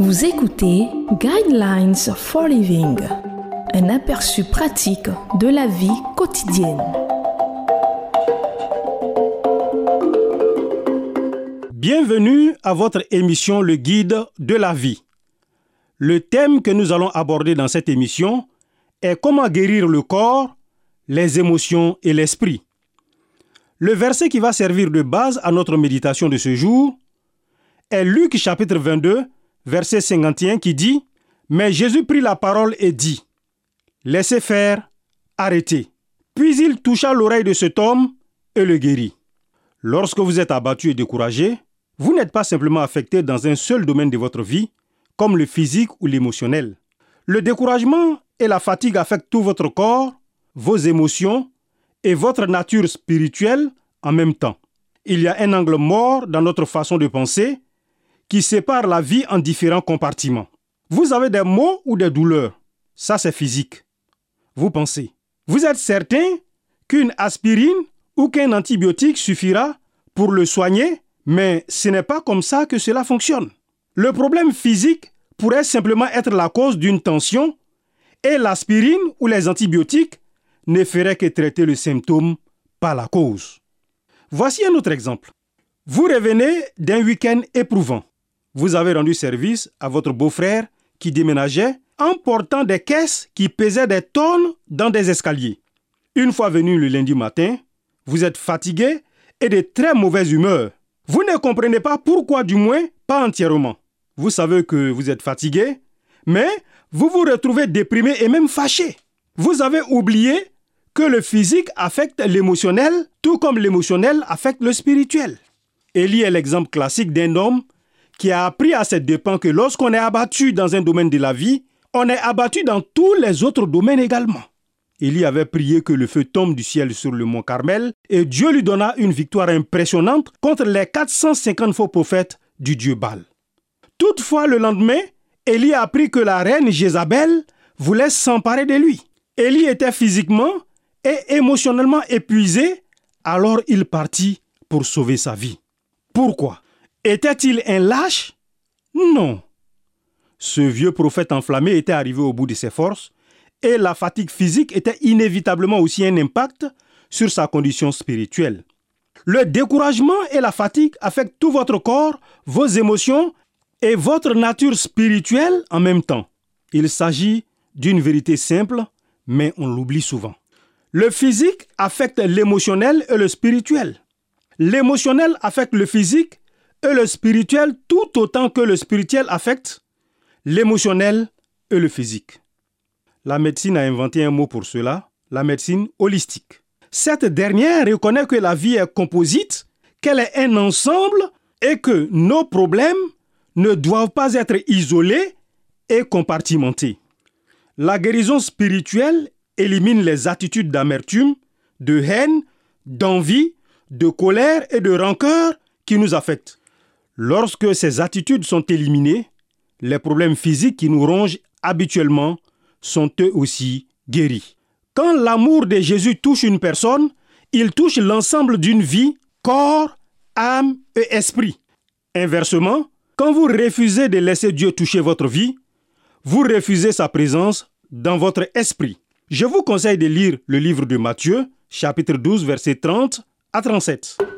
Vous écoutez Guidelines for Living, un aperçu pratique de la vie quotidienne. Bienvenue à votre émission Le Guide de la vie. Le thème que nous allons aborder dans cette émission est comment guérir le corps, les émotions et l'esprit. Le verset qui va servir de base à notre méditation de ce jour est Luc chapitre 22, verset 51 qui dit Mais Jésus prit la parole et dit Laissez faire, arrêtez. Puis il toucha l'oreille de cet homme et le guérit. Lorsque vous êtes abattu et découragé, vous n'êtes pas simplement affecté dans un seul domaine de votre vie, comme le physique ou l'émotionnel. Le découragement et la fatigue affectent tout votre corps, vos émotions et votre nature spirituelle en même temps. Il y a un angle mort dans notre façon de penser qui sépare la vie en différents compartiments. Vous avez des maux ou des douleurs. Ça, c'est physique. Vous pensez. Vous êtes certain qu'une aspirine ou qu'un antibiotique suffira pour le soigner, mais ce n'est pas comme ça que cela fonctionne. Le problème physique pourrait simplement être la cause d'une tension et l'aspirine ou les antibiotiques ne feraient que traiter le symptôme, pas la cause. Voici un autre exemple. Vous revenez d'un week-end éprouvant vous avez rendu service à votre beau-frère qui déménageait en portant des caisses qui pesaient des tonnes dans des escaliers. Une fois venu le lundi matin, vous êtes fatigué et de très mauvaise humeur. Vous ne comprenez pas pourquoi, du moins pas entièrement. Vous savez que vous êtes fatigué, mais vous vous retrouvez déprimé et même fâché. Vous avez oublié que le physique affecte l'émotionnel, tout comme l'émotionnel affecte le spirituel. Élie est l'exemple classique d'un homme qui a appris à ses dépens que lorsqu'on est abattu dans un domaine de la vie, on est abattu dans tous les autres domaines également. Élie avait prié que le feu tombe du ciel sur le mont Carmel et Dieu lui donna une victoire impressionnante contre les 450 faux prophètes du dieu Baal. Toutefois, le lendemain, Élie apprit que la reine Jézabel voulait s'emparer de lui. Élie était physiquement et émotionnellement épuisé, alors il partit pour sauver sa vie. Pourquoi? Était-il un lâche? Non. Ce vieux prophète enflammé était arrivé au bout de ses forces et la fatigue physique était inévitablement aussi un impact sur sa condition spirituelle. Le découragement et la fatigue affectent tout votre corps, vos émotions et votre nature spirituelle en même temps. Il s'agit d'une vérité simple, mais on l'oublie souvent. Le physique affecte l'émotionnel et le spirituel. L'émotionnel affecte le physique et le spirituel tout autant que le spirituel affecte l'émotionnel et le physique. La médecine a inventé un mot pour cela, la médecine holistique. Cette dernière reconnaît que la vie est composite, qu'elle est un ensemble et que nos problèmes ne doivent pas être isolés et compartimentés. La guérison spirituelle élimine les attitudes d'amertume, de haine, d'envie, de colère et de rancœur qui nous affectent. Lorsque ces attitudes sont éliminées, les problèmes physiques qui nous rongent habituellement sont eux aussi guéris. Quand l'amour de Jésus touche une personne, il touche l'ensemble d'une vie, corps, âme et esprit. Inversement, quand vous refusez de laisser Dieu toucher votre vie, vous refusez sa présence dans votre esprit. Je vous conseille de lire le livre de Matthieu, chapitre 12, versets 30 à 37.